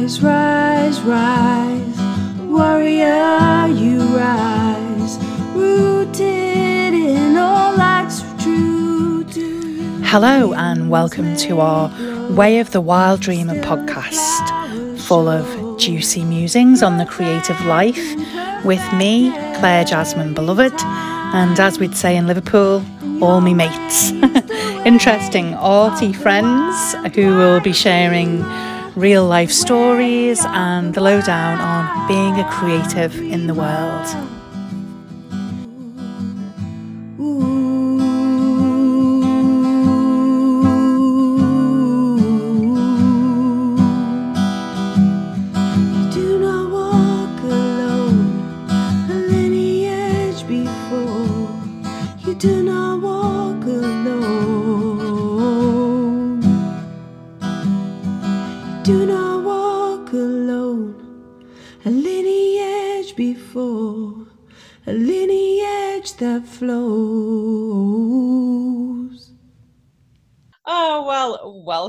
Rise, rise, rise, warrior, you rise, rooted in all that's true. Hello, and welcome to our Way of the Wild Dreamer podcast, full of juicy musings on the creative life with me, Claire Jasmine Beloved, and as we'd say in Liverpool, all me mates. Interesting arty friends who will be sharing real life stories and the lowdown on being a creative in the world.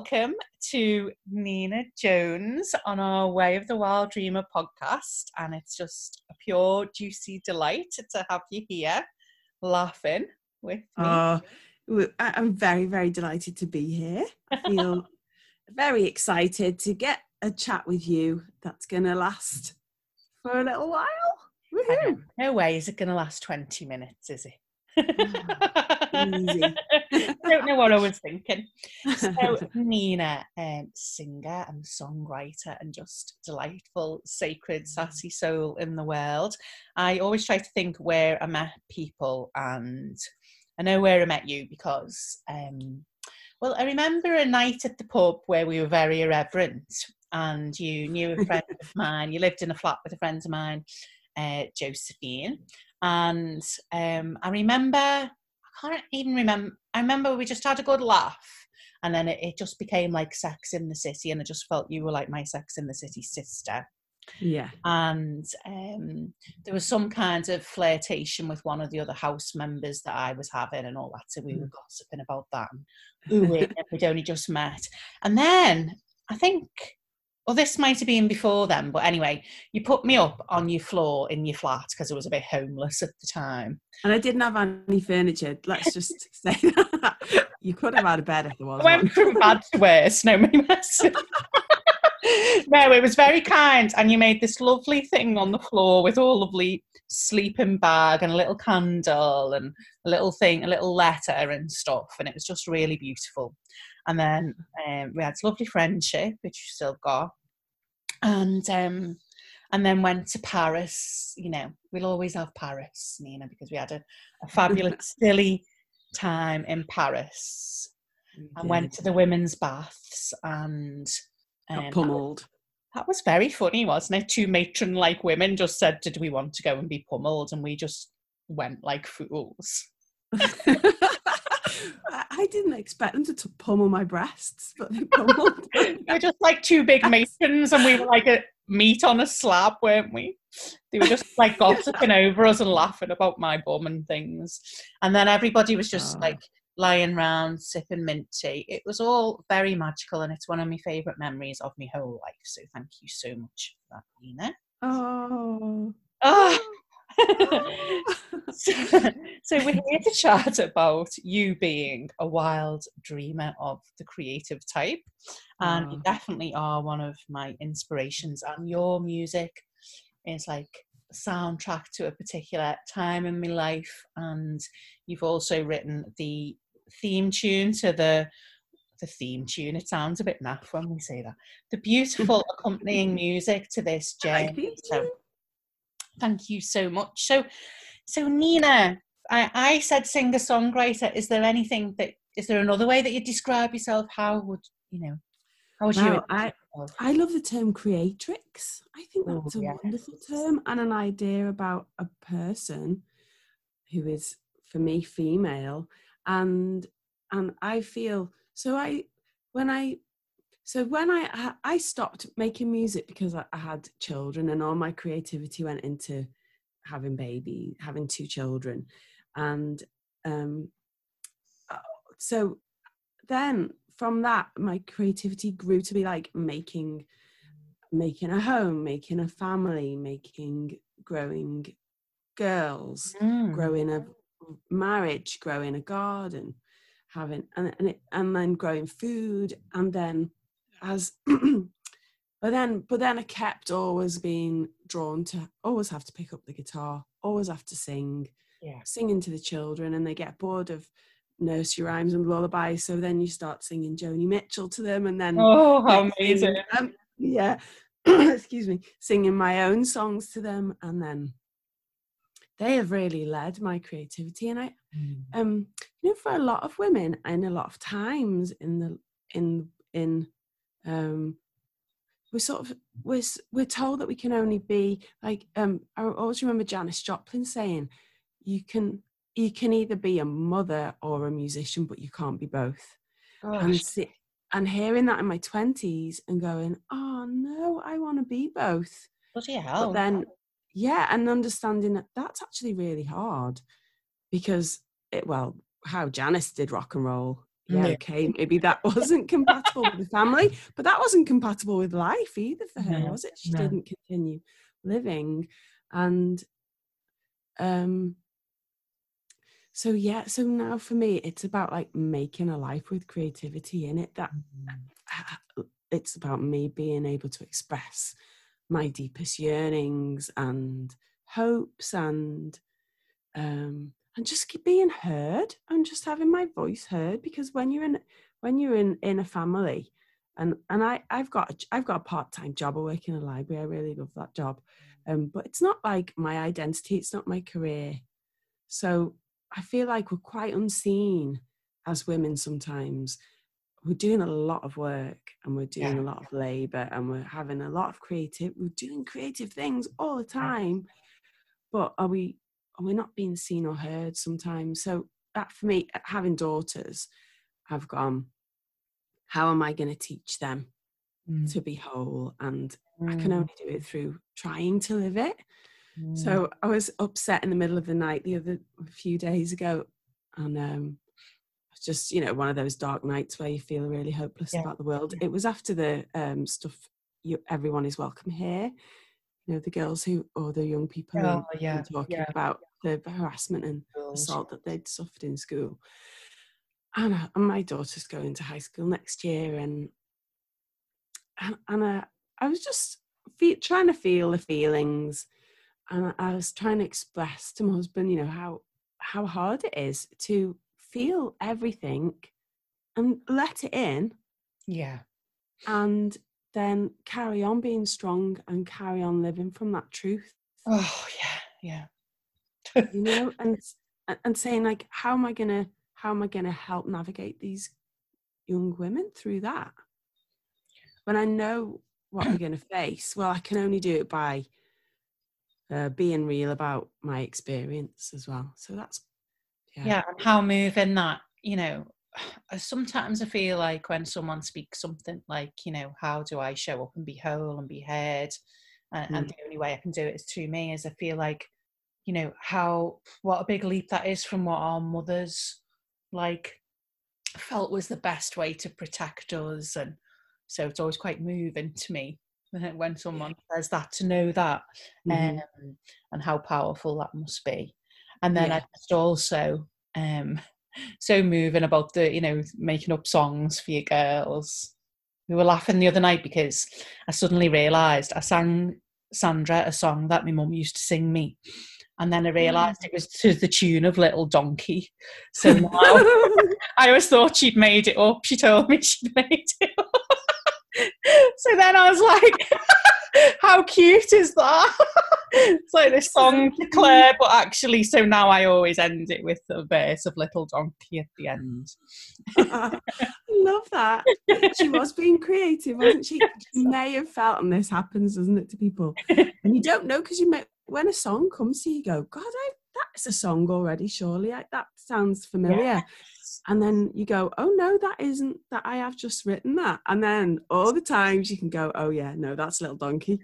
Welcome to Nina Jones on our Way of the Wild Dreamer podcast. And it's just a pure, juicy delight to have you here laughing with me. Ah, I- I'm very, very delighted to be here. I feel very excited to get a chat with you that's going to last for a little while. No way is it going to last 20 minutes, is it? Easy. Don't know what I was thinking. So, Nina, um, singer and songwriter, and just delightful, sacred, sassy soul in the world. I always try to think where I met people, and I know where I met you because, um, well, I remember a night at the pub where we were very irreverent, and you knew a friend of mine. You lived in a flat with a friend of mine, uh, Josephine, and um, I remember. I can't even remember. I remember we just had a good laugh, and then it, it just became like Sex in the City, and I just felt you were like my Sex in the City sister. Yeah. And um, there was some kind of flirtation with one of the other house members that I was having, and all that. So we were gossiping about that. And, ooh, it, we'd only just met, and then I think. Well, this might have been before then, but anyway, you put me up on your floor in your flat because I was a bit homeless at the time. And I didn't have any furniture. Let's just say that. You could have had a bed if there was I went from bad to worse. No, me mess. no, it was very kind, and you made this lovely thing on the floor with all lovely sleeping bag and a little candle and a little thing, a little letter and stuff, and it was just really beautiful. And then um, we had this lovely friendship, which we still got, and um, and then went to Paris. You know, we'll always have Paris, Nina, because we had a, a fabulous, silly time in Paris and went to the women's baths and Got um, pummeled. that was very funny wasn't it two matron like women just said did we want to go and be pummeled and we just went like fools I didn't expect them to t- pummel my breasts, but they pummeled. we're just like two big masons, and we were like a meat on a slab weren't we they were just like gossiping over us and laughing about my bum and things and then everybody was just Oh. like lying round sipping mint tea it was all very magical and it's one of my favourite memories of my whole life so thank you so much for that Nina oh. Ah. so, so we're here to chat about you being a wild dreamer of the creative type. And you Oh. definitely are one of my inspirations and your music is like a soundtrack to a particular time in my life. And you've also written the theme tune to the the theme tune. It sounds a bit naff when we say that. The beautiful accompanying music to this I like so tune. Thank you so much. So, so Nina, I, I said singer songwriter. Is there anything that is there another way that you describe yourself? How would you know? How would you? I- I love the term creatrix. I think Oh, that's a yes. wonderful term and an idea about a person who is, for me, female. And and I feel so. I when I so when I I- stopped making music because I, I had children and all my creativity went into having baby, having two children, and um, uh, so then from that my creativity grew to be like making making a home, making a family, making growing girls, Mm. growing a marriage, growing a garden, having and and, it, and then growing food, and then as but then but then I kept always being drawn to always have to pick up the guitar, always have to sing, Yeah. singing to the children, and they get bored of nursery rhymes and lullabies. So then you start singing Joni Mitchell to them, and then Oh, how amazing. um, yeah, excuse me, singing my own songs to them, and then they have really led my creativity. And I, um, you know, for a lot of women, and a lot of times in the in in um, we're sort of we're we're told that we can only be like um. I always remember Janis Joplin saying, "You can." You can either be a mother or a musician, but you can't be both and si- and hearing that in my 20s and going oh no i want to be both Bloody hell. but then yeah and understanding that that's actually really hard because it well how Janis did rock and roll yeah Yeah. okay maybe that wasn't compatible with the family but that wasn't compatible with life either for her No, was it she no. didn't continue living and um so yeah so now for me it's about like making a life with creativity in it that Mm. it's about me being able to express my deepest yearnings and hopes and um and just keep being heard and just having my voice heard because when you're in when you're in in a family and and I I've got a, I've got a part-time job I work in a library I really love that job um but it's not like my identity it's not my career. So I feel like we're quite unseen as women sometimes. We're doing a lot of work and we're doing Yeah. a lot of labor and we're having a lot of creative we're doing creative things all the time but are we are we not being seen or heard sometimes so that for me having daughters i've gone how am i going to teach them Mm. to be whole and i can Mm. only do it through trying to live it Mm. so I was upset in the middle of the night the other a few days ago, and um, just you know one of those dark nights where you feel really hopeless Yeah. about the world. It was after the um, stuff. You, everyone is welcome here. You know the girls who or the young people Oh, yeah, talking yeah. about the harassment and Girls. assault that they'd suffered in school. And, uh, and my daughter's going to high school next year, and and, and uh, I was just fe- trying to feel the feelings, and I was trying to express to my husband, you know, how how hard it is to feel everything and let it in, Yeah. and then carry on being strong and carry on living from that truth Oh, yeah. Yeah. You know and and saying like how am i gonna how am i gonna help navigate these young women through that? When i know what i'm gonna face well i can only do it by uh, being real about my experience as well. So that's yeah, yeah and how moving that you know sometimes i feel like when someone speaks something like you know how do i show up and be whole and be heard? And, and Mm. the only way i can do it is through me is i feel like you know how what a big leap that is from what our mothers like felt was the best way to protect us and so it's always quite moving to me when- someone says that to know that Mhm. um, and how powerful that must be. And then I just also um, so moving about the you know making up songs for your girls. We were laughing the other night because I suddenly realised I sang Sandra a song that my mum used to sing me. And then I realised it was to the tune of Little Donkey. So now I always thought she'd made it up. She told me she'd made it up. so then I was like, how cute is that? it's like this song to Claire, but actually, so now I always end it with a verse of Little Donkey at the end. I mm. love that. She was being creative, wasn't she? She may have felt, and this happens, doesn't it, to people? And you don't know because you may, when a song comes to you, you go, God, I, that's a song already, surely. I, that sounds familiar. And then you go, oh no, that isn't, that I have just written that. And then all the times you can go, oh yeah, no, that's Little Donkey.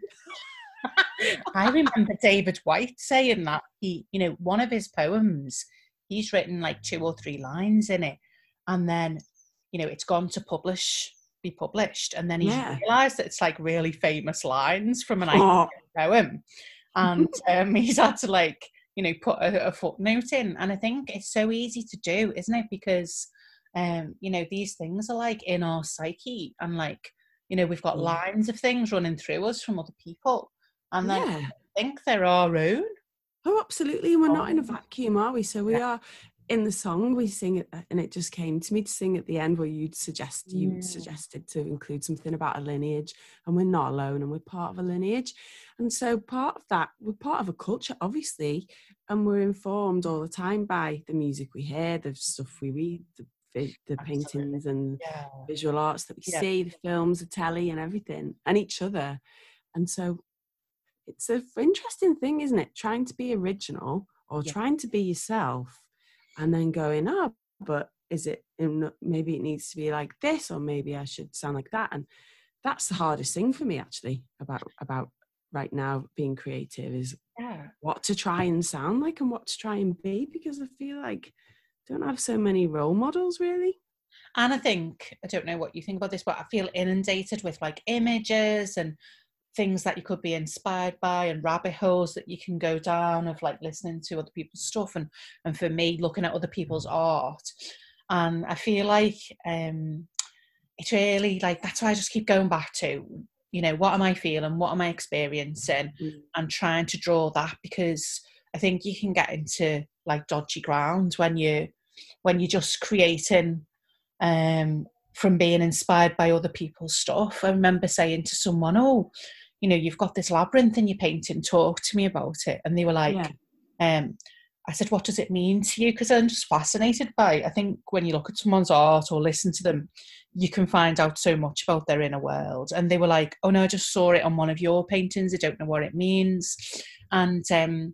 I remember David Whyte saying that he, you know, one of his poems, he's written like two or three lines in it, and then, you know, it's gone to publish be published. And then he's Yeah. realised that it's like really famous lines from an Oh. poem. And um, he's had to like, you know, put a, a footnote in. And I think it's so easy to do, isn't it? Because, um, you know, these things are like in our psyche and like, you know, we've got Mm. lines of things running through us from other people. And then yeah. think they're our own. Oh, absolutely. And we're not in a Oh. vacuum, are we? So we are in the song we sing it, and it just came to me to sing at the end where you'd suggest you Mm. suggested to include something about a lineage, and we're not alone, and we're part of a lineage, and so part of that we're part of a culture, obviously, and we're informed all the time by the music we hear, the stuff we read, the the paintings and Yeah. visual arts that we Yeah. see, the films, the telly, and everything, and each other. And so it's an interesting thing, isn't it? Trying to be original or Yeah. trying to be yourself and then going, oh, but is it, in, maybe it needs to be like this, or maybe I should sound like that. And that's the hardest thing for me, actually, about, about right now being creative is Yeah. what to try and sound like and what to try and be because I feel like I don't have so many role models really. And I think, I don't know what you think about this, but I feel inundated with like images and things that you could be inspired by and rabbit holes that you can go down of like listening to other people's stuff and and for me looking at other people's art. And i feel like um it's really like that's why i just keep going back to you know what am i feeling? What am i experiencing? Mm. and trying to draw that because i think you can get into like dodgy ground when you when you're just creating um from being inspired by other people's stuff. I remember saying to someone oh you know you've got this labyrinth in your painting talk to me about it. And they were like Yeah. um i said what does it mean to you? Because i'm just fascinated by i think when you look at someone's art or listen to them you can find out so much about their inner world. And they were like oh no i just saw it on one of your paintings. I don't know what it means. And um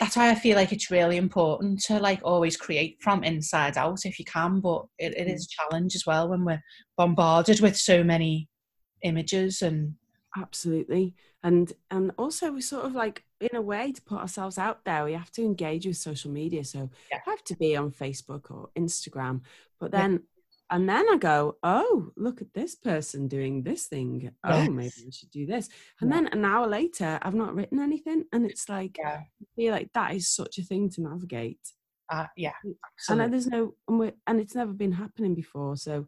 that's why I feel like it's really important to like always create from inside out if you can, but it, it is a challenge as well when we're bombarded with so many images and Absolutely. And and also we sort of like in a way to put ourselves out there, we have to engage with social media. So Yeah. I have to be on Facebook or Instagram. But Yeah. then and then I go, oh, look at this person doing this thing. Oh, maybe Yes. I should do this. And Yeah. then an hour later, I've not written anything. And it's like, yeah, I feel like that is such a thing to navigate. uh, yeah, And absolutely. then there's no, and, we're, and it's never been happening before. So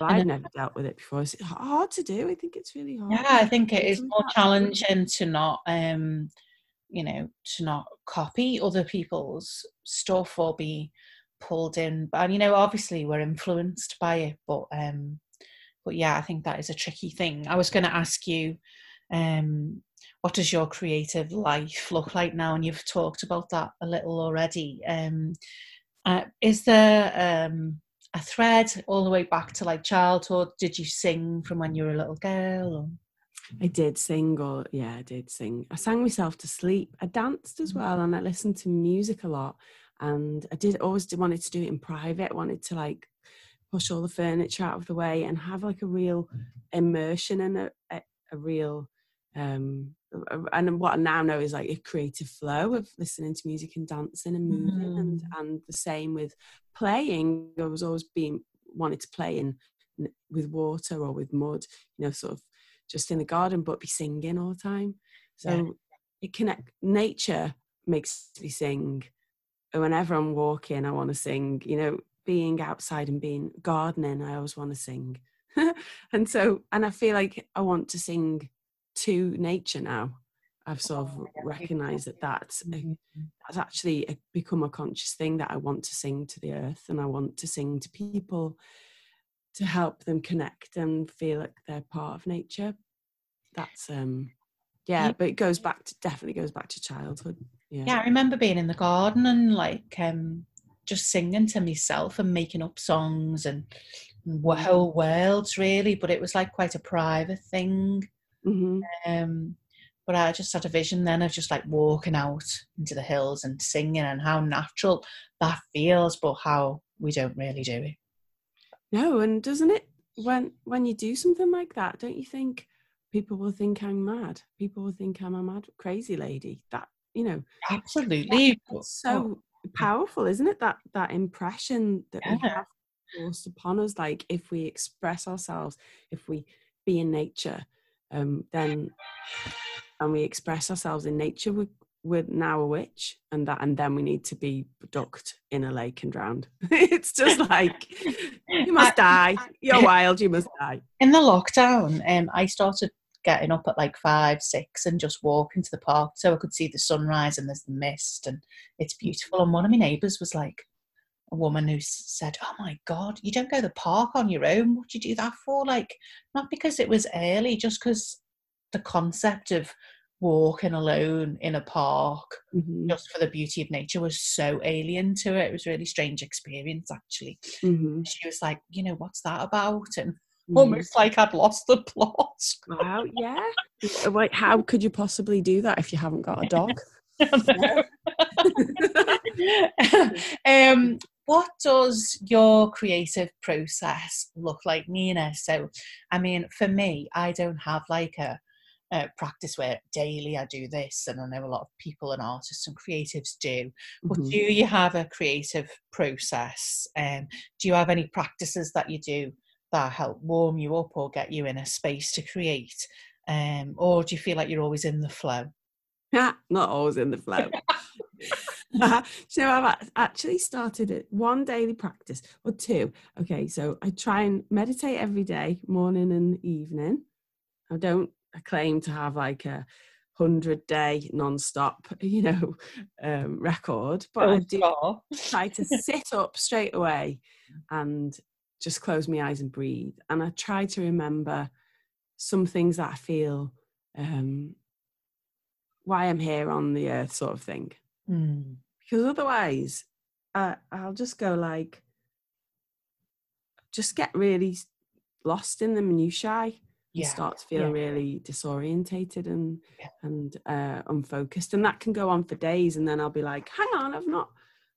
well, I've never dealt with it before. It's hard to do. I think it's really hard. yeah, I think more hard to do. challenging to not um you know to not copy other people's stuff or be pulled in but and, you know obviously we're influenced by it but um but yeah i think that is a tricky thing i was going to ask you um what does your creative life look like now and you've talked about that a little already um uh, is there um a thread all the way back to like childhood did you sing from when you were a little girl or? I did sing, or yeah, I did sing. I sang myself to sleep. I danced as well, and I listened to music a lot. And I did always did, wanted to do it in private. Wanted to like push all the furniture out of the way and have like a real immersion and a, a, a real um a- and what I now know is like a creative flow of listening to music and dancing and moving and and the same with playing. I was always being wanted to play in with water or with mud, you know, sort of just in the garden, but be singing all the time. So Yeah. it connect nature makes me sing. And whenever I'm walking, I want to sing. You know, being outside and being gardening, I always want to sing. and so, and I feel like I want to sing to nature now. I've sort of Oh, recognised that that's a, that's actually a, become a conscious thing that I want to sing to the earth and I want to sing to people to help them connect and feel like they're part of nature. That's um yeah, Yeah. but it goes back to definitely goes back to childhood. Yeah. Yeah, I remember being in the garden and like um just singing to myself and making up songs and Mm. whole worlds really, but it was like quite a private thing. Hmm Um, but I just had a vision then of just like walking out into the hills and singing and how natural that feels, but how we don't really do it. No, and doesn't it when when you do something like that, don't you think people will think I'm mad? People will think I'm a mad crazy lady. That you know, Absolutely. so powerful, isn't it? That that impression that we have forced upon us. Like if we express ourselves, if we be in nature, um, then and we express ourselves in nature, we, we're now a witch, and that, and then we need to be ducked in a lake and drowned. it's just like you must die. You're wild. You must die. In the lockdown, um, I started getting up at like five, six, and just walking to the park so I could see the sunrise and there's the mist and it's beautiful. And one of my neighbours was like, a woman who said, "Oh my God, you don't go to the park on your own. What do you do that for?" Like, not because it was early, just because the concept of walking alone in a park Mhm, just for the beauty of nature was so alien to it. It was a really strange experience, actually. mhm, She was like, "You know, what's that about?" And mhm. almost like I'd lost the plot. Wow, yeah. Wait, how could you possibly do that if you haven't got a dog? um, what does your creative process look like, Nina? So, I mean, for me, I don't have like a, a practice where daily I do this, and I know a lot of people and artists and creatives do. But Mhm. do you have a creative process? Um, do you have any practices that you do that help warm you up or get you in a space to create? Um, or do you feel like you're always in the flow? Not always in the flow. so I've actually started it one daily practice or two. Okay, so I try and meditate every day, morning and evening. I don't claim to have like a hundred day non-stop, you know, um, record, but I do Oh, try to sit up straight away and just close my eyes and breathe. And I try to remember some things that I feel um, why I'm here on the earth, sort of thing. Mm. Because otherwise, uh, I'll just go like, just get really lost in the minutiae and Yeah. start to feel yeah. really disorientated and Yeah. and uh, unfocused, and that can go on for days. And then I'll be like, "Hang on, I've not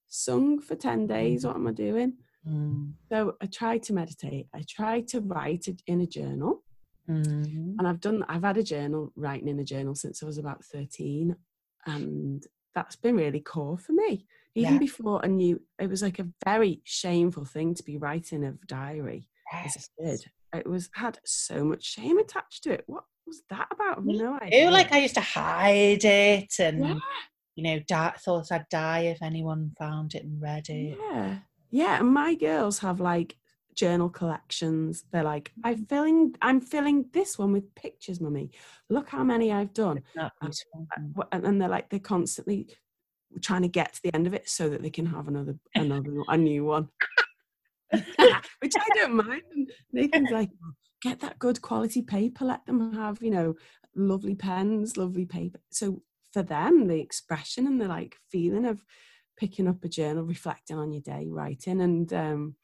sung for ten days. What am I doing?" Mm. So I try to meditate. I try to write it in a journal, Mm. and I've done. I've had a journal writing in a journal since I was about thirteen, and that's been really core for me. Even Yeah. before I knew, it was like a very shameful thing to be writing a diary as Yes. a kid. It was had so much shame attached to it. What was that about? No idea. like I used to hide it and Yeah. you know, di- thought I'd die if anyone found it and read it. Yeah. Yeah. And my girls have like journal collections. They're like, I'm filling I'm filling this one with pictures, mummy. Look how many I've done. Uh, And and they're like they're constantly trying to get to the end of it so that they can have another another a new one. Which I don't mind. And Nathan's like, "Oh, get that good quality paper, let them have, you know, lovely pens, lovely paper. So for them, the expression and the like feeling of picking up a journal, reflecting on your day, writing, and um,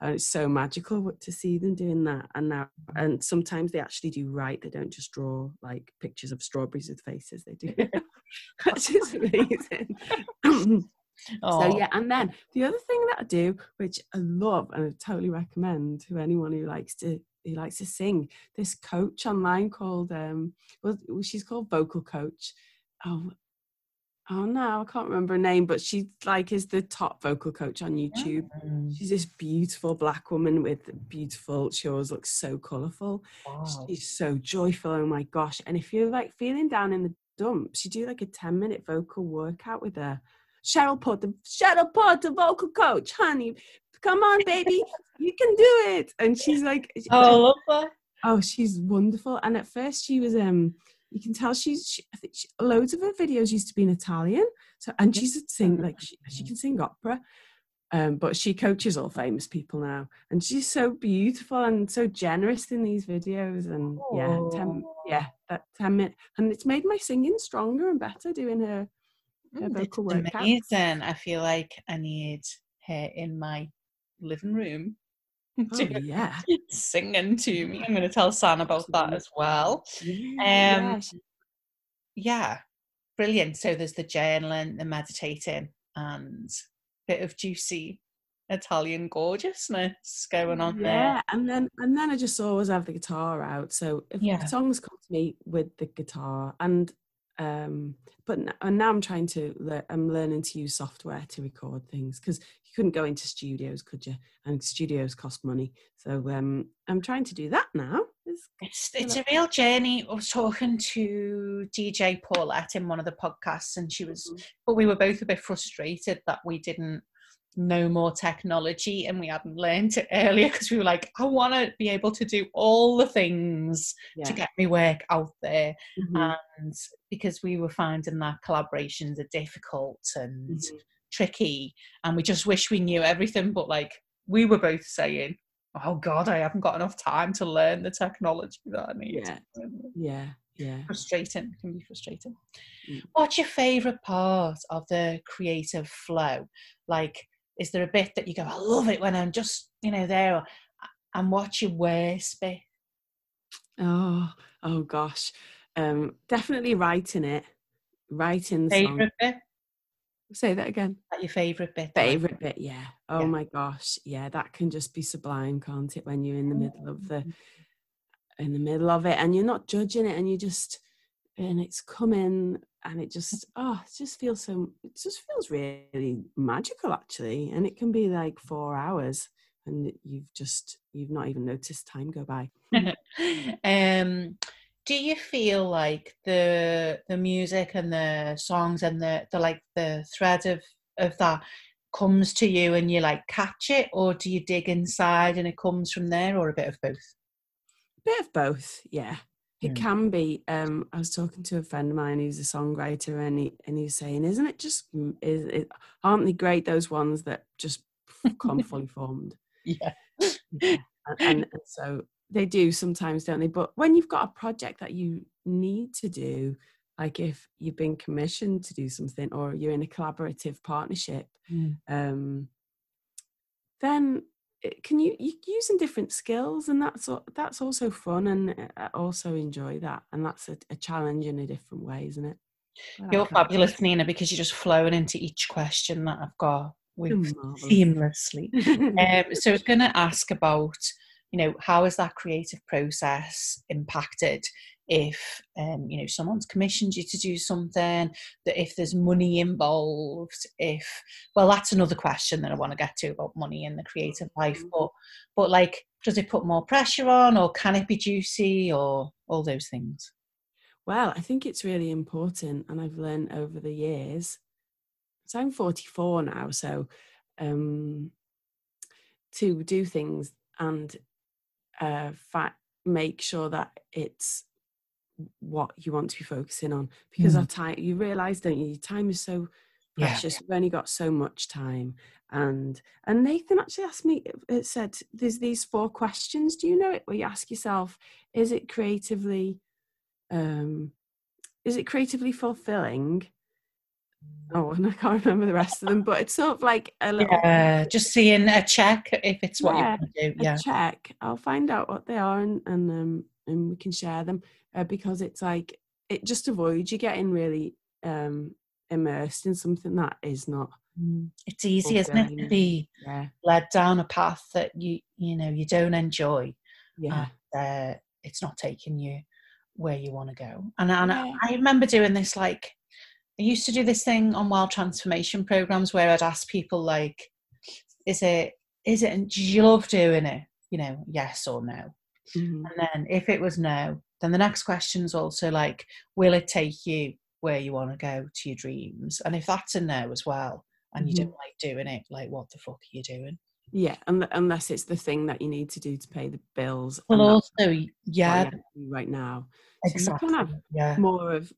and it's so magical to see them doing that. And now, and sometimes they actually do write. They don't just draw like pictures of strawberries with faces. They do, which is amazing. Oh, So yeah, and then the other thing that I do, which I love and I totally recommend to anyone who likes to who likes to sing, this coach online called um well she's called Vocal Coach. Oh oh no, I can't remember her name, but she like is the top vocal coach on YouTube. Mm, She's this beautiful black woman with beautiful, she always looks so colourful. wow. She's so joyful, oh my gosh. And if you're like feeling down in the dumps, you do like a 10 minute vocal workout with her. Cheryl Porter, Cheryl Porter, vocal coach, honey. Come on, baby, you can do it. And she's like, Oh, I love that. oh, she's wonderful. And at first, she was um, you can tell she's she, I think she, loads of her videos used to be in Italian. So and she's a sing like she, she can sing opera. Um, but she coaches all famous people now, and she's so beautiful and so generous in these videos. And yeah, ten, yeah, that ten minutes, and it's made my singing stronger and better doing her her Mm, vocal workout. amazing. I feel like I need her in my living room. Oh, yeah, singing to me. I'm going to tell San about that as well. yeah, Um, yeah, brilliant. So there's the journaling, the meditating, and a bit of juicy Italian gorgeousness going on there. yeah and then and then i just always have the guitar out so if Yeah. songs come to me with the guitar and um, but n- and now I'm trying to. Le- I'm learning to use software to record things because you couldn't go into studios, could you? And studios cost money. So um, I'm trying to do that now. It's, It's, it's a real journey. I was talking to DJ Paulette in one of the podcasts, and she was, but we were both a bit frustrated that we didn't know more technology and we hadn't learned it earlier because we were like, I want to be able to do all the things yeah. to get me work out there. Mhm, And because we were finding that collaborations are difficult and mhm. tricky, and we just wish we knew everything, but like we were both saying, Oh God, I haven't got enough time to learn the technology that I need. Yeah. yeah, yeah. Frustrating, can be frustrating. Mm. What's your favourite part of the creative flow? Like, is there a bit that you go, I love it when I'm just, you know, there? Or, and what's your worst bit? Oh, oh gosh. Um, definitely writing it. Writing the song. Favourite bit? Say that again. That your favourite bit? Favorite bit, yeah. Oh Yeah. my gosh, yeah. That can just be sublime, can't it? When you're in the middle of the, in the middle of it, and you're not judging it, and you just, and it's coming, and it just, oh, it just feels so. It just feels really magical, actually. And it can be like four hours, and you've just, you've not even noticed time go by. um, do you feel like the the music and the songs and the, the like the thread of of that comes to you and you like catch it, or do you dig inside and it comes from there, or a bit of both? A bit of both yeah it Mm. can be um i was talking to a friend of mine who's a songwriter and he and he's saying isn't it just mm, is it aren't they great those ones that just come fully formed Yeah. Yeah. and, and, and so they do sometimes don't they but when you've got a project that you need to do like if you've been commissioned to do something or you're in a collaborative partnership Mm. um, then can you you using different skills and that's that's also fun and uh, I also enjoy that and that's a, a challenge in a different way isn't it? Like You're fabulous, Nina, because you're just flowing into each question that I've got with seamlessly. um, so I was going to ask about, you know, how has that creative process impacted if, um, you know, someone's commissioned you to do something, that if there's money involved, if, well, that's another question that I want to get to about money in the creative life, Mhm. but, but like, does it put more pressure on or can it be juicy or all those things? Well, I think it's really important, and I've learned over the years. So I'm 44 now, so um, to do things and uh, make sure that it's what you want to be focusing on, because Mm. our time, you realise, don't you? Your time is so Yeah. precious. We've only got so much time, and and Nathan actually asked me. It said, "There's these four questions. Do you know it? Where you ask yourself, is it creatively?" um is it creatively fulfilling oh and i can't remember the rest of them but it's sort of like a little Yeah, just seeing a check if it's what Yeah, you want to do. a Yeah. check i'll find out what they are and and um and we can share them uh, because it's like it just avoids you getting really um immersed in something that is not Mm. It's easy, isn't it, to be yeah led down a path that you you know you don't enjoy. yeah Uh, it's not taking you where you want to go. And, and I- I remember doing this like I used to do this thing on wild transformation programs where I'd ask people like, "Is it is it? and Do you love doing it? You know, yes or no." Mhm. And then if it was no, then the next question is also like, will it take you where you want to go to your dreams? And if that's a no as well, and you don't like doing it, like what the fuck are you doing? yeah un- unless it's the thing that you need to do to pay the bills Well, also, yeah, have to do right now exactly. have Yeah, more of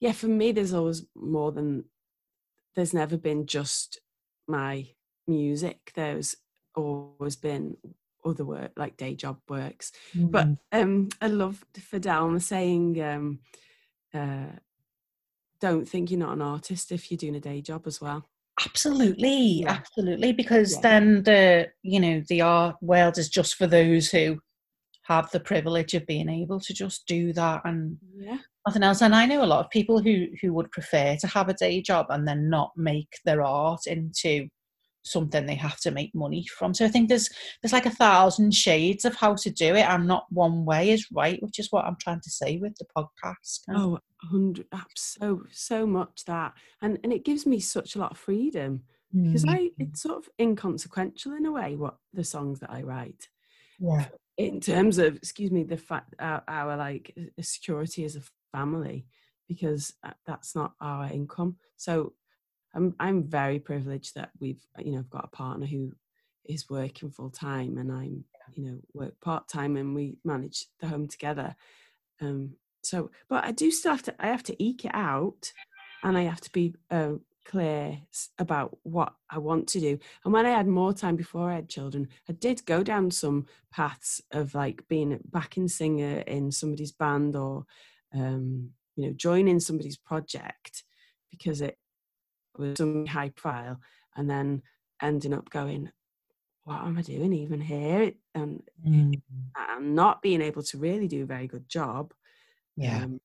yeah for me there's always more than there's never been just my music there's always been other work like day job works but Mm. um i love fidel saying um uh don't think you're not an artist if you're doing a day job as well absolutely, Yeah. absolutely. Because Yeah. then the you know the art world is just for those who have the privilege of being able to just do that and yeah nothing else. And I know a lot of people who who would prefer to have a day job and then not make their art into something they have to make money from. So I think there's there's like a thousand shades of how to do it, and not one way is right, which is what I'm trying to say with the podcast. Oh, hundred, so so much that, and and it gives me such a lot of freedom because I Mm. it's sort of inconsequential in a way what the songs that I write yeah, in terms of excuse me the fact our, our like security as a family because uh, that's not our income so i'm i'm very privileged that we've you know i've got a partner who is working full time and i'm you know work part time and we manage the home together. Um so but i do still have to i have to eke it out and i have to be uh, clear about what i want to do. And when i had more time before i had children i did go down some paths of like being a backing singer in somebody's band or um you know joining somebody's project because it was some high profile and then ending up going what am i doing even here and Mm. and not being able to really do a very good job yeah. um,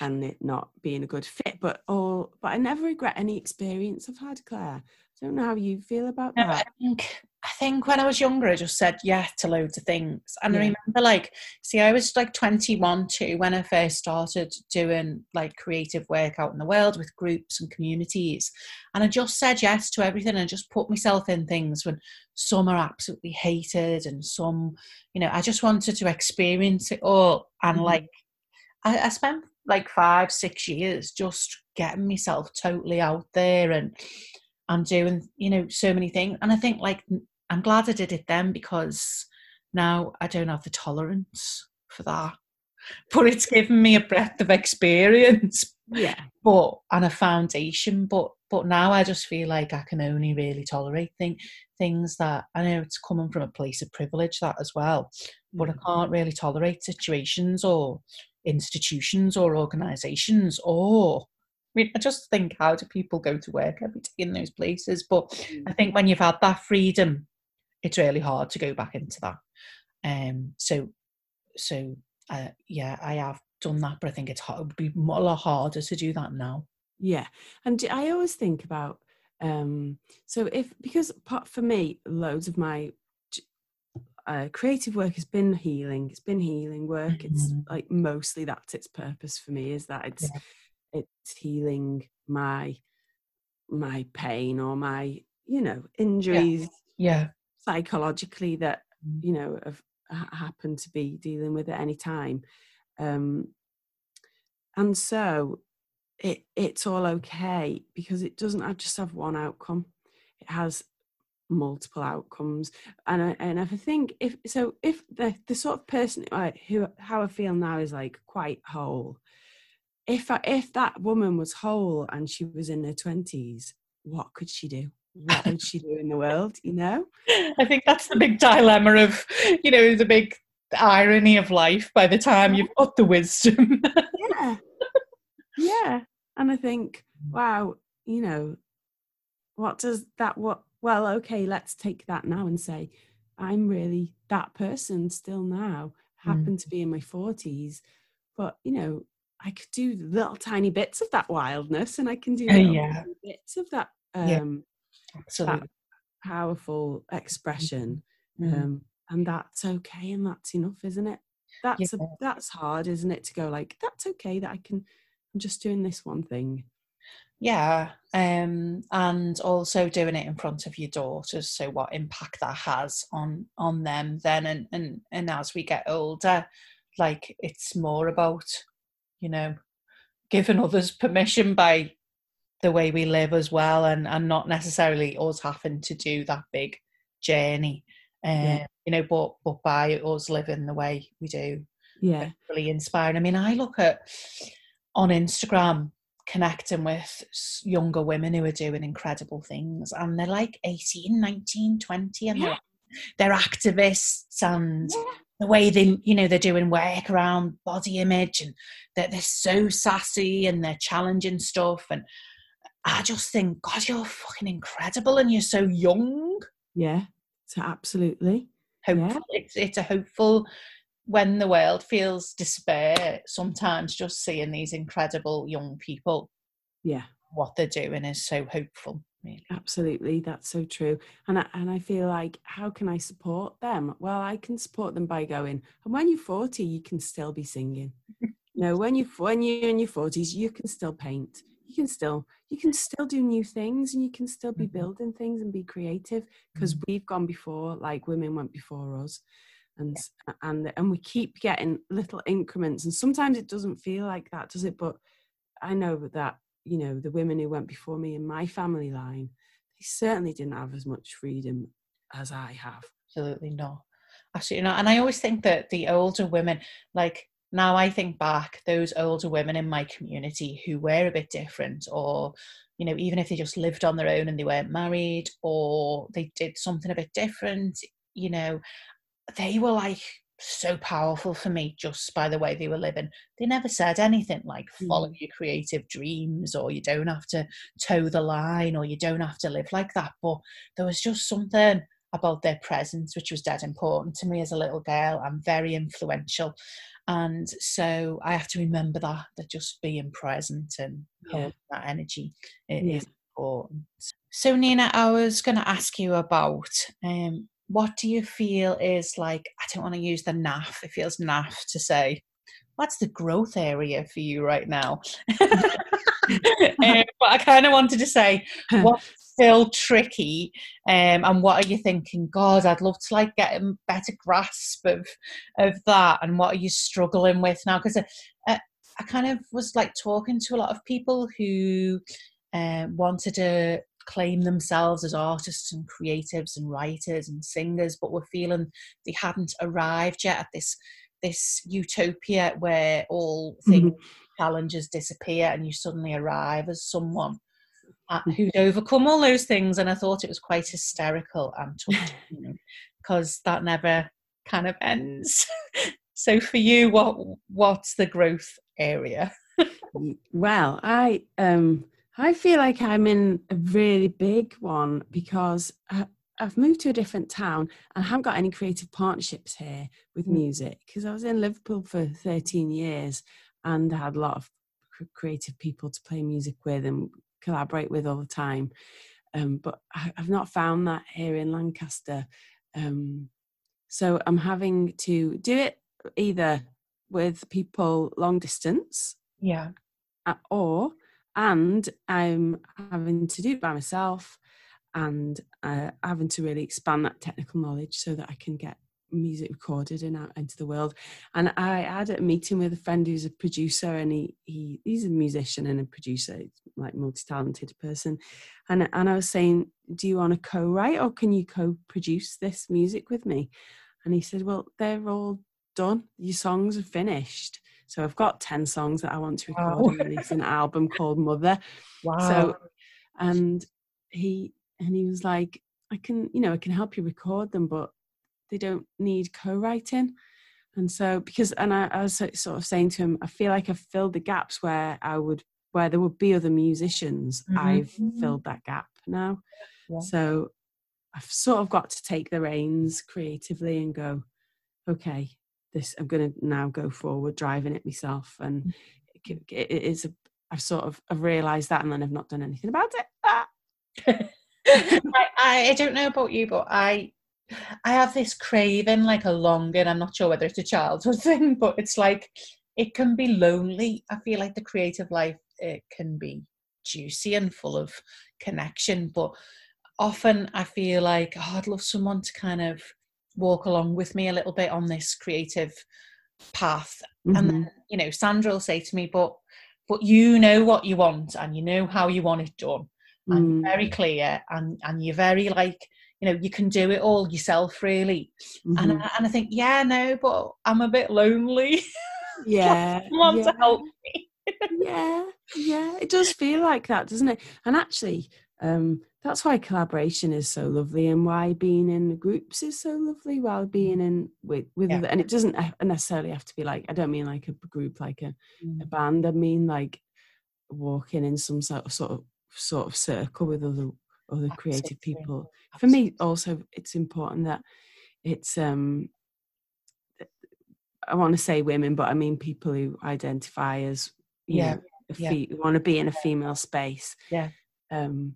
and it not being a good fit but all but i never regret any experience i've had claire i don't know how you feel about No, that I think when I was younger, I just said yeah to loads of things, and I remember like, see, I was like 21 too when I first started doing like creative work out in the world with groups and communities, and I just said yes to everything. And just put myself in things when some are absolutely hated and some, you know, I just wanted to experience it all, and Mhm. like, I, I spent like five, six years just getting myself totally out there and and doing you know so many things. And i think like i'm glad i did it then because now i don't have the tolerance for that but it's given me a breadth of experience yeah but and a foundation but but now i just feel like i can only really tolerate thing, things that i know it's coming from a place of privilege that as well but i Mm. can't really tolerate situations or institutions or organizations or I mean, I just think, how do people go to work every day in those places? But Mm. I think when you've had that freedom, it's really hard to go back into that. Um, so, so uh, yeah, I have done that, but I think it's hard, it would be a lot harder to do that now. Yeah, and I always think about um so if because part for me, loads of my uh, creative work has been healing. It's been healing work. It's Mhm. like mostly that's its purpose for me is that it's it's healing my my pain or my you know injuries Yeah, psychologically that Mm. you know have happened to be dealing with at any time. Um and so it it's all okay because it doesn't have just have one outcome. It has multiple outcomes. And I, and if I think if so if the the sort of person I, who how I feel now is like quite whole. If I, if that woman was whole and she was in her 20s what could she do what would she do in the world you know I think that's the big dilemma of, you know, the big irony of life by the time you've got the wisdom. yeah yeah and i think wow you know what does that what well okay let's take that now and say i'm really that person still now happen to be in my 40s but you know i could do little tiny bits of that wildness and i can do Uh, yeah. bits of that Yeah. Um Absolutely. powerful expression Mm. um and that's okay and that's enough isn't it that's a, that's hard isn't it to go like that's okay that i can i'm just doing this one thing Yeah, um, and also doing it in front of your daughters. So what impact that has on on them then, and and and as we get older, like it's more about, you know, giving others permission by the way we live as well, and and not necessarily us having to do that big journey. Um, Yeah. you know, but but by us living the way we do, yeah really inspiring. I mean, I look at on Instagram connecting with younger women who are doing incredible things and they're like 18 19 20 and they're, they're activists and Yeah. the way they you know they're doing work around body image and that they're, so sassy and they're challenging stuff and i just think god you're fucking incredible and you're so young yeah so absolutely hopeful it's, it's a hopeful when the world feels despair sometimes just seeing these incredible young people yeah what they're doing is so hopeful really. Absolutely, that's so true. And I, and I feel like, how can I support them? Well, I can support them by going. And when you're 40, you can still be singing. no, when you when you're in your 40s, you can still paint. You can still you can still do new things, and you can still be Mhm. building things and be creative because Mhm. we've gone before, like women went before us. And, s- and and we keep getting little increments and sometimes it doesn't feel like that does it but i know that you know the women who went before me in my family line they certainly didn't have as much freedom as i have absolutely not absolutely not and i always think that the older women like now i think back those older women in my community who were a bit different or you know even if they just lived on their own and they weren't married or they did something a bit different you know they were like so powerful for me just by the way they were living. They never said anything like follow Mm. your creative dreams or you don't have to toe the line or you don't have to live like that. But there was just something about their presence which was dead important to me as a little girl. And very influential and so i have to remember that that just being present and Yeah. holding that energy Yeah. is important so nina i was going to ask you about um what do you feel is like i don't want to use the naff it feels naff to say what's the growth area for you right now um, but i kind of wanted to say what's still tricky um, and what are you thinking god i'd love to like get a better grasp of of that and what are you struggling with now? Because uh, uh, i kind of was like talking to a lot of people who uh, wanted to claim themselves as artists and creatives and writers and singers but were feeling they hadn't arrived yet at this this utopia where all things challenges disappear and you suddenly arrive as someone uh, who'd overcome all those things and i thought it was quite hysterical and touching because that never kind of ends. So for you what what's the growth area? Well i um i feel like i'm in a really big one because I, i've moved to a different town and haven't got any creative partnerships here with Mm. music because i was in liverpool for 13 years and had a lot of creative people to play music with and collaborate with all the time. Um, but I, i've not found that here in lancaster. Um, so i'm having to do it either with people long distance yeah. or and I'm having to do it by myself and uh, having to really expand that technical knowledge so that I can get music recorded and out into the world. And I had a meeting with a friend who's a producer and he, he he's a musician and a producer, like multi-talented person. And and I was saying, do you want to co-write or can you co-produce this music with me? And he said, well, they're all done. Your songs are finished. So I've got 10 songs that I want to record Wow. and release an album called Mother. wow So and he and he was like, I can, you know, I can help you record them, but they don't need co-writing. And so because and I, I was sort of saying to him, I feel like I've filled the gaps where I would where there would be other musicians. I've Mhm. filled that gap now. Yeah. So I've sort of got to take the reins creatively and go, okay, this I'm going to now go forward, driving it myself, and it, it it is. A, I've sort of I've realised that, and then I've not done anything about it. Ah. I, I I don't know about you, but I I have this craving, like a longing. I'm not sure whether it's a childhood thing, but it's like it can be lonely. I feel like the creative life it can be juicy and full of connection, but often I feel like oh, I'd love someone to kind of walk along with me a little bit on this creative path and Mhm. then you know sandra will say to me but but you know what you want and you know how you want it done and Mm, you're very clear and and you're very like you know you can do it all yourself really and, mhm. I, and i think yeah no but i'm a bit lonely yeah, someone yeah. to help me yeah yeah it does feel like that doesn't it and actually um that's why collaboration is so lovely and why being in groups is so lovely while being in with with Yeah. and it doesn't necessarily have to be like i don't mean like a group like a, a band i mean like walking in some sort of sort of sort of circle with other other creative Absolutely. people for me also it's important that it's um i want to say women but i mean people who identify as you Yeah, know, a yeah. fe- want to be in a female space Yeah. um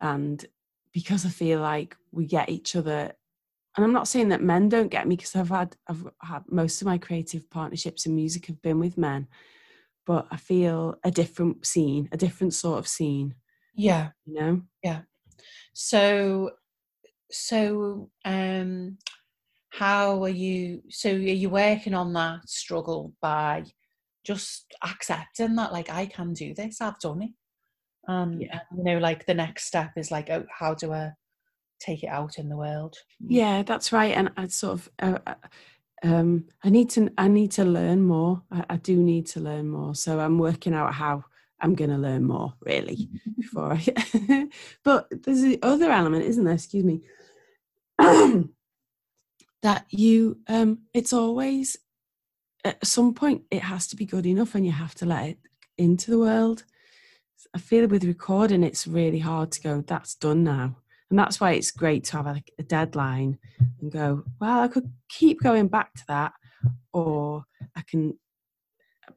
and because I feel like we get each other and I'm not saying that men don't get me because I've had I've had most of my creative partnerships in music have been with men, but I feel a different scene, a different sort of scene. Yeah. You know? Yeah. So so um how are you so are you working on that struggle by just accepting that like I can do this, I've done it. Um Yeah. and, you know, like the next step is like, oh, how do I take it out in the world? Yeah, that's right. And I sort of, uh, uh, um, I need to, I need to learn more. I, I do need to learn more. So I'm working out how I'm going to learn more, really, before I. but there's the other element, isn't there? Excuse me. that you, um, it's always at some point it has to be good enough, and you have to let it into the world. I feel with recording, it's really hard to go. That's done now and that's why it's great to have a, deadline and go well i could keep going back to that or i can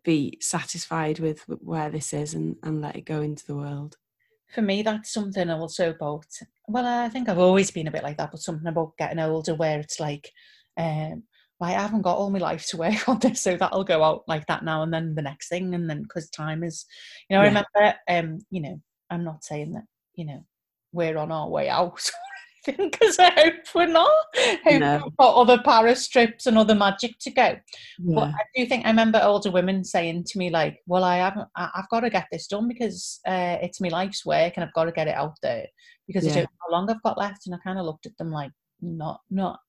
be satisfied with where this is and, and let it go into the world for me that's something also about well i think i've always been a bit like that but something about getting older where it's like um well, I haven't got all my life to work on this, so that'll go out like that now and then the next thing, and then because time is, you know, yeah. I remember, um, you know, I'm not saying that, you know, we're on our way out because I hope we're not. I hope No. we've got other Paris trips and other magic to go. But I do think I remember older women saying to me like, "Well, I haven't. I've got to get this done because uh, it's my life's work, and I've got to get it out there because I don't know how long I've got left." And I kind of looked at them like, not, not,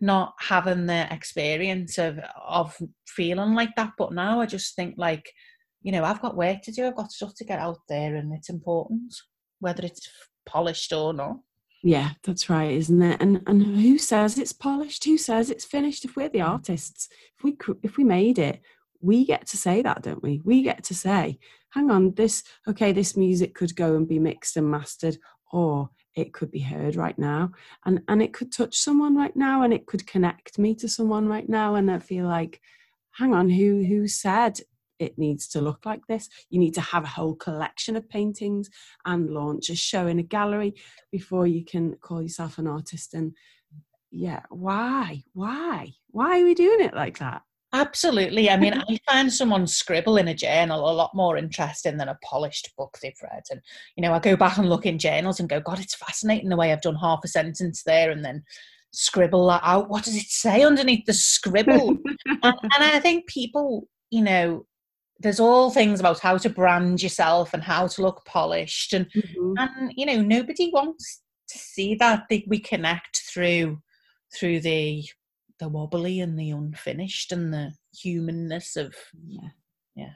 not having the experience of of feeling like that. But now I just think like, you know, I've got work to do. I've got stuff to get out there, and it's important whether it's polished or not. Yeah that's right isn't it? And and who says it's polished? Who says it's finished? If we're the artists if we if we made it we get to say that don't we? We get to say hang on this okay this music could go and be mixed and mastered or it could be heard right now and and it could touch someone right now and it could connect me to someone right now and i feel like hang on who who said it needs to look like this you need to have a whole collection of paintings and launch a show in a gallery before you can call yourself an artist and yeah why why why are we doing it like that Absolutely. I mean, I find someone's scribble in a journal a lot more interesting than a polished book they've read. And, you know, I go back and look in journals and go, God, it's fascinating the way I've done half a sentence there and then scribble that out. What does it say underneath the scribble? and, and I think people, you know, there's all things about how to brand yourself and how to look polished. And, Mhm. and you know, nobody wants to see that. They, we connect through through the the wobbly and the unfinished and the humanness of yeah Yeah.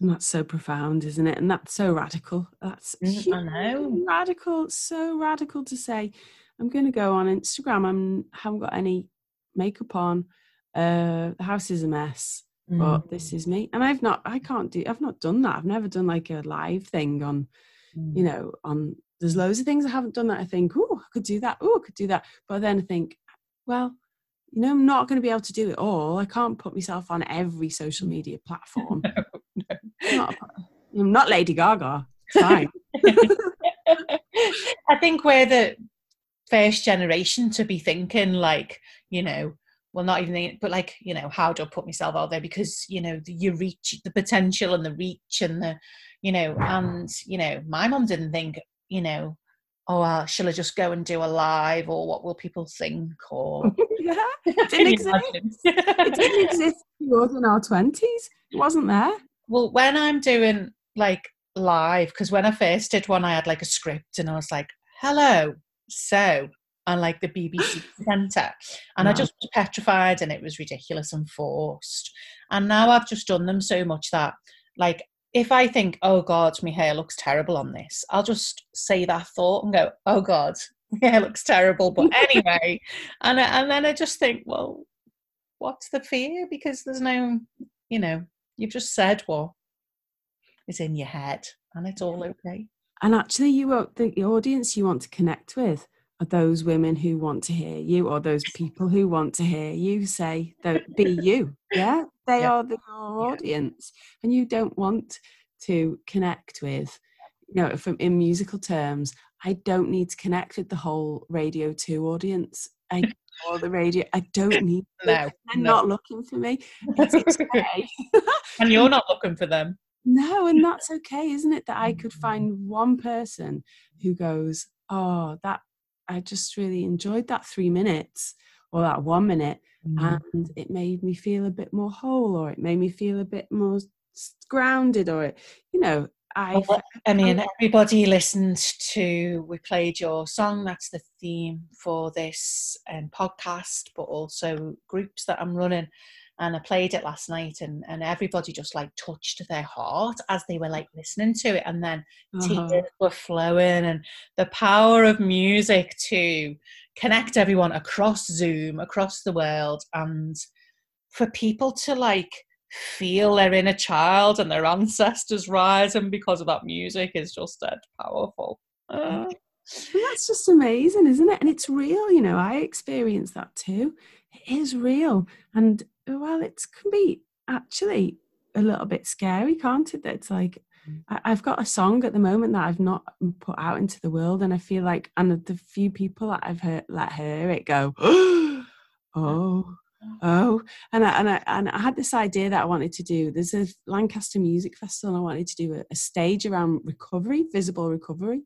and that's so profound isn't it and that's so radical that's Mm, I know. radical so radical to say i'm going to go on instagram i'm haven't got any makeup on uh the house is a mess Mm. but this is me. And i've not i can't do i've not done that. I've never done like a live thing on you know on there's loads of things i haven't done that i think oh i could do that. Oh i could do that. But then i think well you know i'm not going to be able to do it all. I can't put myself on every social media platform. I'm not, I'm not lady gaga. It's fine. I think we're the first generation to be thinking like, you know, well, not even, think- but like, you know, how do I put myself out there? Because you know, the, you reach the potential and the reach and the, you know, and you know, my mom didn't think, you know, oh, well, shall I just go and do a live, or what will people think, or yeah. Can didn't exist. it didn't exist we in our 20s it wasn't there. Well, when I'm doing like live, because when I first did one, I had like a script and I was like, hello, so, and like the BBC presenter. And I just was petrified and it was ridiculous and forced. And now I've just done them so much that, like, if I think, oh God, my hair looks terrible on this, I'll just say that thought and go, oh God, my hair looks terrible. But anyway, and, I- and then I just think, well, what's the fear? Because there's no, you know, you've just said what is in your head and it's all okay. And actually, you the audience you want to connect with are those women who want to hear you, or those people who want to hear you say, "Don't be you." Yeah, they Yeah. are the your audience, and you don't want to connect with, you know, from in musical terms, I don't need to connect with the whole Radio Two audience. I or the radio. I don't need. No, They're no. not looking for me. It's okay. and you're not looking for them. No, and that's okay, isn't it? That I could find one person who goes, Oh, that I just really enjoyed that three minutes or that one minute, Mm. and it made me feel a bit more whole, or it made me feel a bit more grounded, or it, you know, I. Well, I mean, everybody listened to, we played your song, that's the theme for this um, podcast, but also groups that I'm running. And I played it last night, and, and everybody just like touched their heart as they were like listening to it. And then Uh-huh. tears were flowing, and the power of music to connect everyone across Zoom, across the world, and for people to like feel their inner child and their ancestors rising because of that music is just that powerful. Uh, that's just amazing, isn't it? And it's real, you know. I experience that too. It is real, and well, it can be actually a little bit scary, can't it? That it's like I, I've got a song at the moment that I've not put out into the world, and I feel like, and the few people that I've heard let hear it go, oh, oh, and I, and I and I had this idea that I wanted to do. There's a Lancaster Music Festival, and I wanted to do a, a stage around recovery, visible recovery,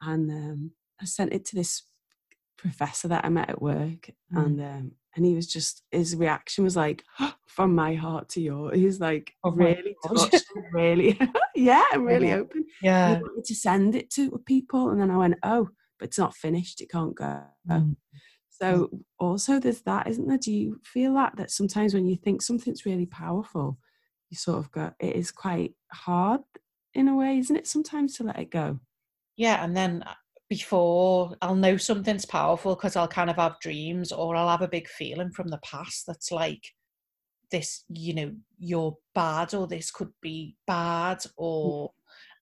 and um, I sent it to this professor that I met at work, Mm. and um, and he was just his reaction was like from my heart to yours. He was like Oh really touched, really, yeah, and really Yeah. open. yeah. I wanted to send it to people, and then I went, oh, but it's not finished. It can't go. Mm. So also there's that, isn't there? Do you feel that that sometimes when you think something's really powerful, you sort of go, it is quite hard in a way, isn't it? Sometimes to let it go. Yeah, and then uh, before I'll know something's powerful because I'll kind of have dreams or I'll have a big feeling from the past that's like this, you know, you're bad or this could be bad mm. or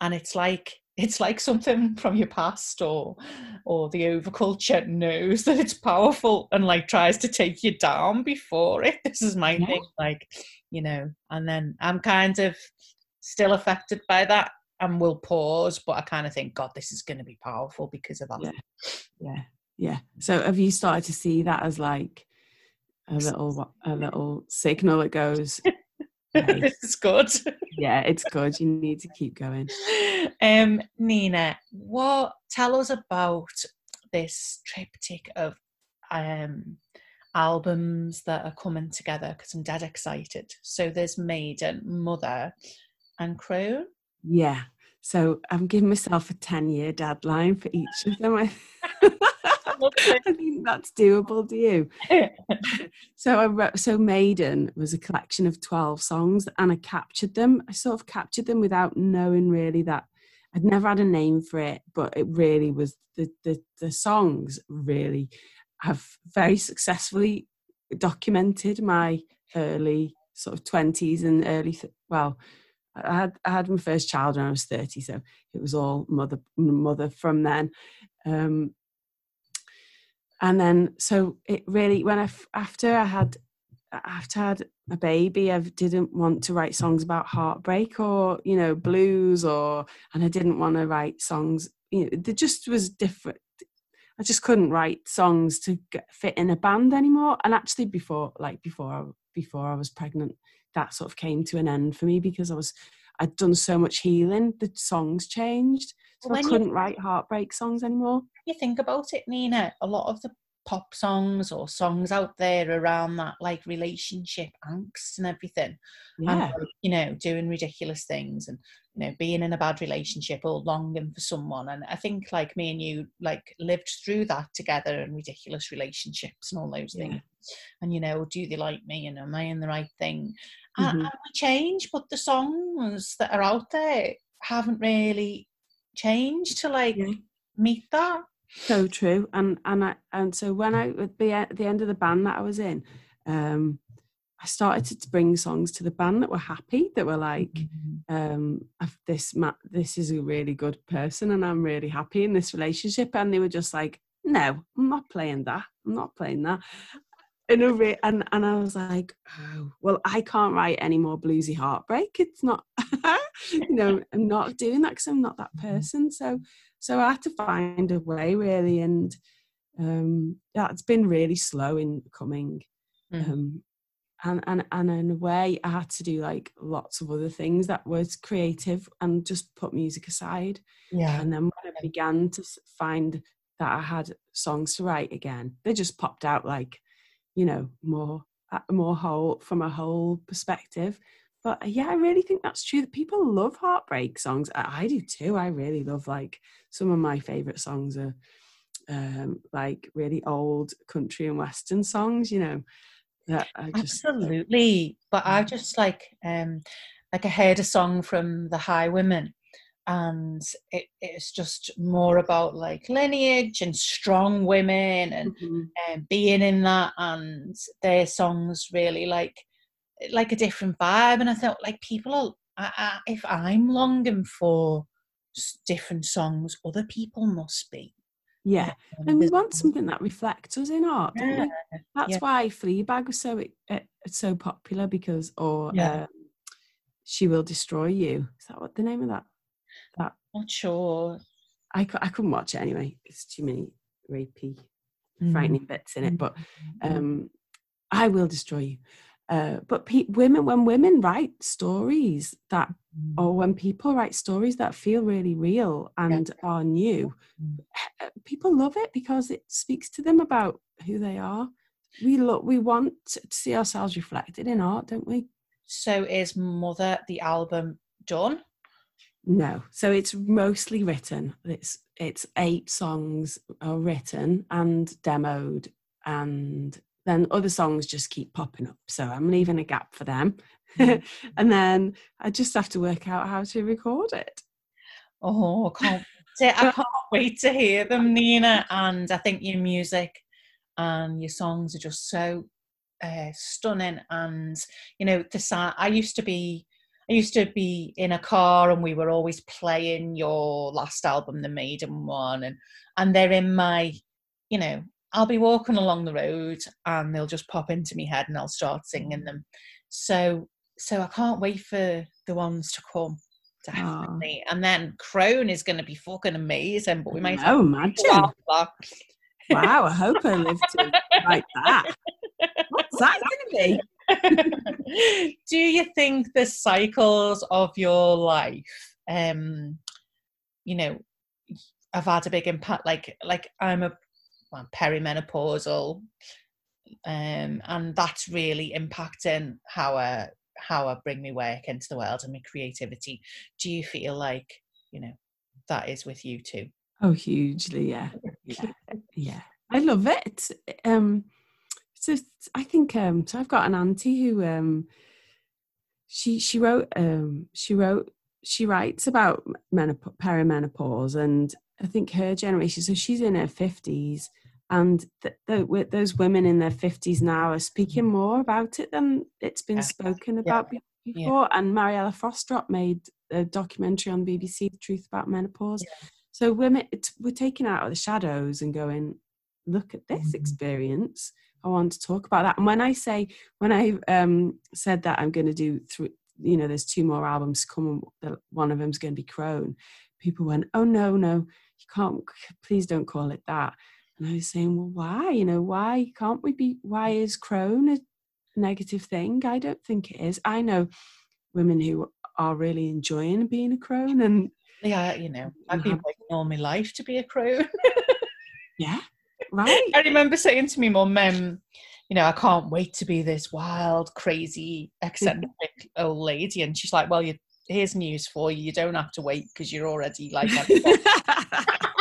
and it's like it's like something from your past or or the overculture knows that it's powerful and like tries to take you down before it. This is my Yeah. thing, like, you know, and then I'm kind of still affected by that and will pause, but I kind of think, God, this is going to be powerful because of that. Yeah. Yeah. Yeah. So have you started to see that as like a little a little signal that goes, this is good. yeah, it's good. You need to keep going. um, Nina, what tell us about this triptych of um albums that are coming together because I'm dead excited. So there's Maiden, Mother, and Crone. Yeah. So I'm giving myself a 10 year deadline for each of them. I, think that's doable. Do you? So I wrote, so Maiden was a collection of 12 songs and I captured them. I sort of captured them without knowing really that I'd never had a name for it, but it really was the the, the songs really have very successfully documented my early sort of 20s and early th- well I had I had my first child when I was 30 so it was all mother mother from then. Um and then so it really when I after I had after I had a baby I didn't want to write songs about heartbreak or you know blues or and I didn't want to write songs you know there just was different I just couldn't write songs to get, fit in a band anymore. And actually before like before before I was pregnant that sort of came to an end for me because I was I'd done so much healing the songs changed. So I When you- couldn't write heartbreak songs anymore. You think about it, Nina, a lot of the pop songs or songs out there around that like relationship angst and everything. and yeah like, you know doing ridiculous things and you know being in a bad relationship or longing for someone and i think like me and you like lived through that together and ridiculous relationships and all those Yeah. things and you know do they like me and am i in the right thing and, Mhm. and we change but the songs that are out there haven't really changed to like Yeah. meet that so true and and I and so when I at the, e- at the end of the band that I was in um I started to bring songs to the band that were happy that were like um I've- this ma- this is a really good person and I'm really happy in this relationship and they were just like no I'm not playing that I'm not playing that in a re- and and I was like, oh, well, I can't write any more bluesy heartbreak. It's not, you know, I'm not doing that because I'm not that Mm-hmm. person. So, so I had to find a way really, and um, that's been really slow in coming. Mhm. Um, and, and and in a way, I had to do like lots of other things that was creative and just put music aside. yeah. And then when I began to find that I had songs to write again, they just popped out like, you know, more uh, more whole from a whole perspective. But uh, yeah, I really think that's true. That people love heartbreak songs. I, I do too. I really love like some of my favorite songs are um, like really old country and western songs. You know, that I just Absolutely. But I just like um like I heard a song from the Highwomen and it, it's just more about like lineage and strong women and Mhm. um, being in that and their songs really like like a different vibe and I thought like people are I, I, if I'm longing for different songs other people must be yeah. Um, And we want something that reflects us in art, don't yeah, we? That's yeah. why Fleabag was so uh, so popular because, or Yeah. um, she will destroy you. Is that what the name of that? That not sure I, I couldn't watch it anyway. It's too many rapey, Mm. frightening bits in it. But Mm. um, I will destroy you. Uh, but pe- women, when women write stories that, Mm. or when people write stories that feel really real and are new, Mm. uh, people love it because it speaks to them about who they are. We look, we want to see ourselves reflected in art, don't we? So is Mother the album done? No, so it's mostly written. It's it's eight songs are written and demoed, and then other songs just keep popping up. So I'm leaving a gap for them, Mm. and then I just have to work out how to record it. Oh, I can't wait to, I can't wait to hear them, Nina. And I think your music and your songs are just so uh, stunning. And you know, the sound. I used to be, I used to be in a car, and we were always playing your last album, the Maiden one, and and they're in my, you know, I'll be walking along the road, and they'll just pop into my head, and I'll start singing them. So, so I can't wait for the ones to come. Definitely. And then Crone is going to be fucking amazing, but we might Oh, to imagine! Wow, I hope I live to write that. What's that going to be? Do you think the cycles of your life, um, you know, have had a big impact? Like, like I'm a well, perimenopausal, um, and that's really impacting how I how I bring my work into the world and my creativity. Do you feel like you know that is with you too? Oh, hugely, yeah, yeah, yeah. I love it. Um, so I think um, so. I've got an auntie who um, she she wrote um, she wrote she writes about menop- perimenopause, and I think her generation. So she's in her fifties, and th- th- those women in their fifties now are speaking more about it than it's been Yeah. spoken about be- before. And Mariella Frostrup made a documentary on BBC, "The Truth About Menopause." So women, it's, we're taking out of the shadows and going, look at this Mhm. experience. I want to talk about that. And when I say, when I um, said that I'm going to do three, you know, there's two more albums coming. One of them's going to be Crone. People went, oh no, no, you can't. Please don't call it that. And I was saying, well, why? You know, why can't we be? Why is Crone a negative thing? I don't think it is. I know women who are really enjoying being a crone and Yeah, you know, I've been waiting all my life to be a crone. yeah right I remember saying to me mum, um, you know, I can't wait to be this wild, crazy, eccentric old lady. And she's like, well, you, here's news for you. You don't have to wait because you're already like.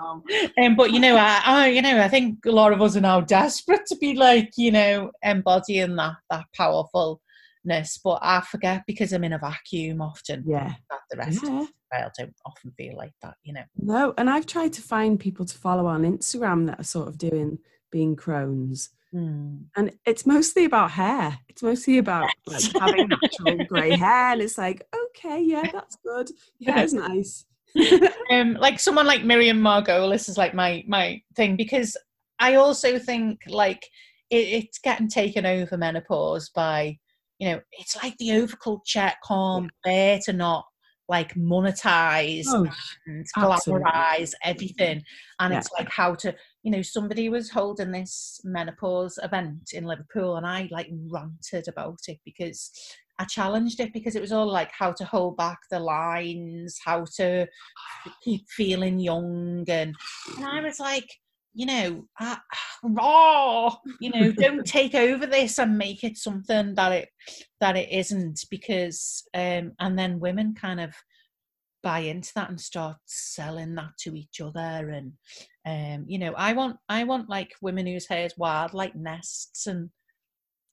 um, but you know, I, I, you know, I think a lot of us are now desperate to be like, you know, embodying that that powerfulness. But I forget because I'm in a vacuum often. yeah That the rest of yeah the world don't often feel like that. You know. no and i've tried to find people to follow on instagram that are sort of doing being crones Hmm. and it's mostly about hair it's mostly about like having natural grey hair and it's like okay yeah that's good yeah it's nice um, like someone like Miriam Margolyes is like my my thing because I also think like it, it's getting taken over menopause by you know it's like the overculture can't bear to not like monetize Oh, and absolutely. glamorize everything and Yeah. it's like how to you know somebody was holding this menopause event in liverpool and i like ranted about it because i challenged it because it was all like how to hold back the lines how to keep feeling young and and i was like you know uh, raw you know don't take over this and make it something that it that it isn't because um and then women kind of buy into that and start selling that to each other and um you know i want i want like women whose hair is wild like nests and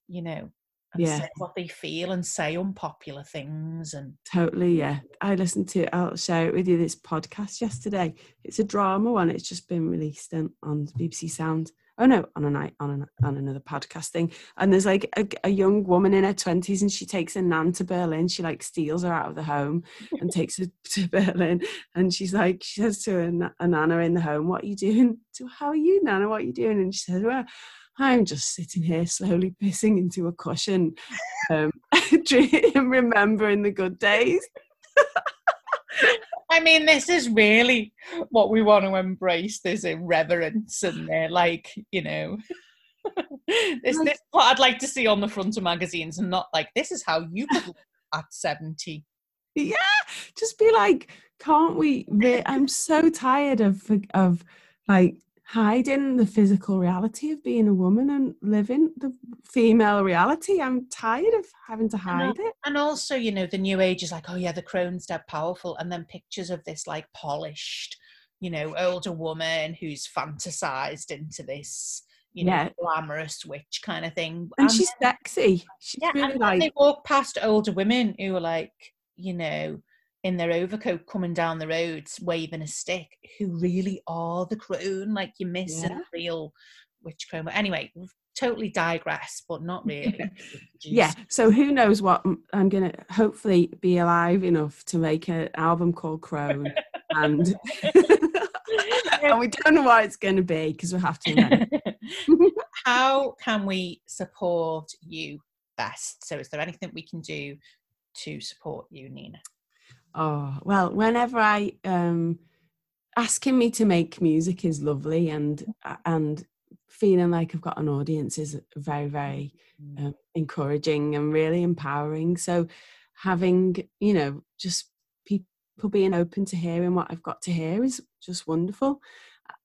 you know and Yeah. say what they feel and say unpopular things and Totally, yeah. I listened to, I'll share it with you, this podcast yesterday. It's a drama one. It's just been released on, on BBC Sound. Oh no, on a night on, an, on another podcast thing. And there's like a, a young woman in her twenties, and she takes a nan to Berlin. She like steals her out of the home and takes her to Berlin. And she's like, she says to na- a nana in the home, "What are you doing? To how are you, nana? What are you doing?" And she says, "Well, I'm just sitting here slowly pissing into a cushion, um, and remembering the good days." I mean, this is really what we want to embrace. This irreverence and uh, like, you know, this, this is what I'd like to see on the front of magazines, and not like this is how you could look at seventy. yeah just be like can't we i'm so tired of of like hiding the physical reality of being a woman and living the female reality i'm tired of having to hide it And also, you know, the new age is like, oh yeah, the crone's dead powerful, and then pictures of this like polished, you know, older woman who's fantasized into this, you know, Yeah. glamorous witch kind of thing. and she's sexy she's Yeah, really and like they walk past older women who are like, you know, in their overcoat coming down the roads waving a stick, who really are the crone. Like you're missing Yeah. the real witch crone. But anyway, we've totally digress, but not really. yeah so who knows what i'm gonna hopefully be alive enough to make an album called crone and and we don't know what it's gonna be because we have to. How can we support you best? So, is there anything we can do to support you, Nina? Oh, well, whenever I um asking me to make music is lovely and and feeling like I've got an audience is very very um, encouraging and really empowering. So having, you know, just people being open to hearing what I've got to hear is just wonderful.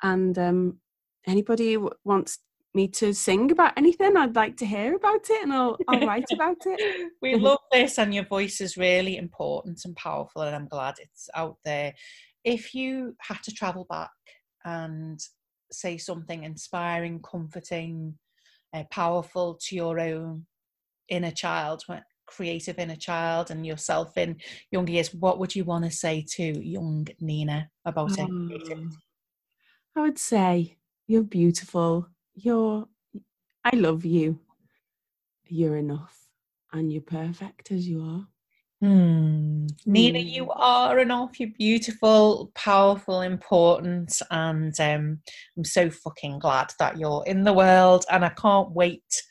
And um anybody who wants me to sing about anything, I'd like to hear about it and I'll I'll write about it. we love this, and your voice is really important and powerful, and I'm glad it's out there. If you had to travel back and say something inspiring, comforting, uh, powerful to your own inner child, creative inner child, and yourself in younger years, what would you want to say to young Nina about it? Um, I would say you're beautiful. You're I love you. You're enough and you're perfect as you are. Hmm. Nina, you Mm. are enough. You're beautiful, powerful, important, and um, I'm so fucking glad that you're in the world. And I can't wait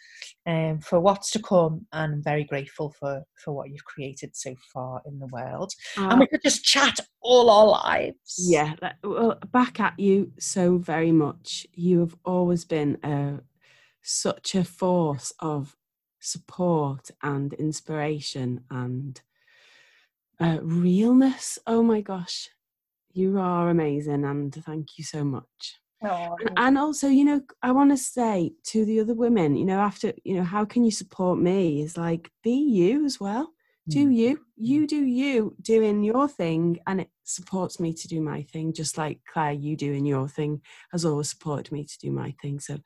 um, for what's to come. And I'm very grateful for for what you've created so far in the world. and Uh, we could just chat all our lives. yeah, that- well, back at you so very much. You have always been a, such a force of support and inspiration and uh, realness. Oh my gosh, you are amazing, and thank you so much. Oh, And- and also you know i want to say to the other women you know after you know how can you support me is like be you as well do Mm. you you do you doing your thing and it supports me to do my thing just like claire you doing your thing has always supported me to do my thing so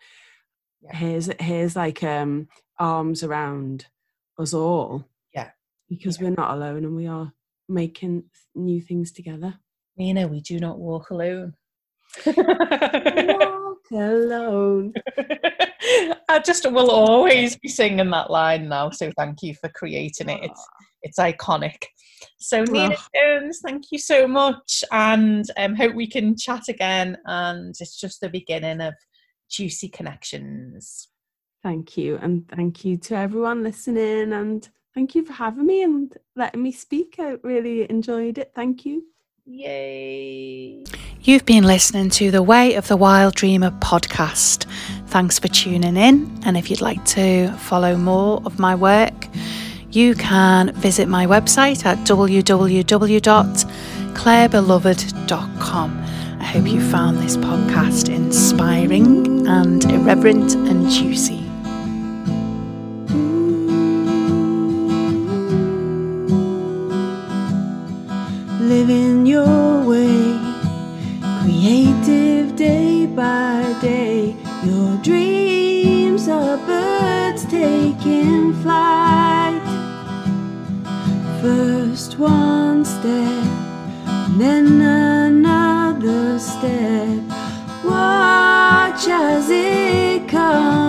Yeah. here's here's like um arms around us all Yeah. because we're not alone and we are making new things together Nina, we do not walk alone. Walk alone. I just will always be singing that line now. So thank you for creating it. It's it's iconic. So Nina. Jones, thank you so much, and um, hope we can chat again. And it's just the beginning of juicy connections. Thank you, and thank you to everyone listening, and thank you for having me and letting me speak. I really enjoyed it. Thank you. Yay. You've been listening to the Way of the Wild Dreamer podcast. Thanks for tuning in. And if you'd like to follow more of my work, you can visit my website at www.clairebeloved.com. I hope you found this podcast inspiring and irreverent and juicy. living your way. Creative day by day, your dreams are birds taking flight. First one step, then another step. Watch as it comes.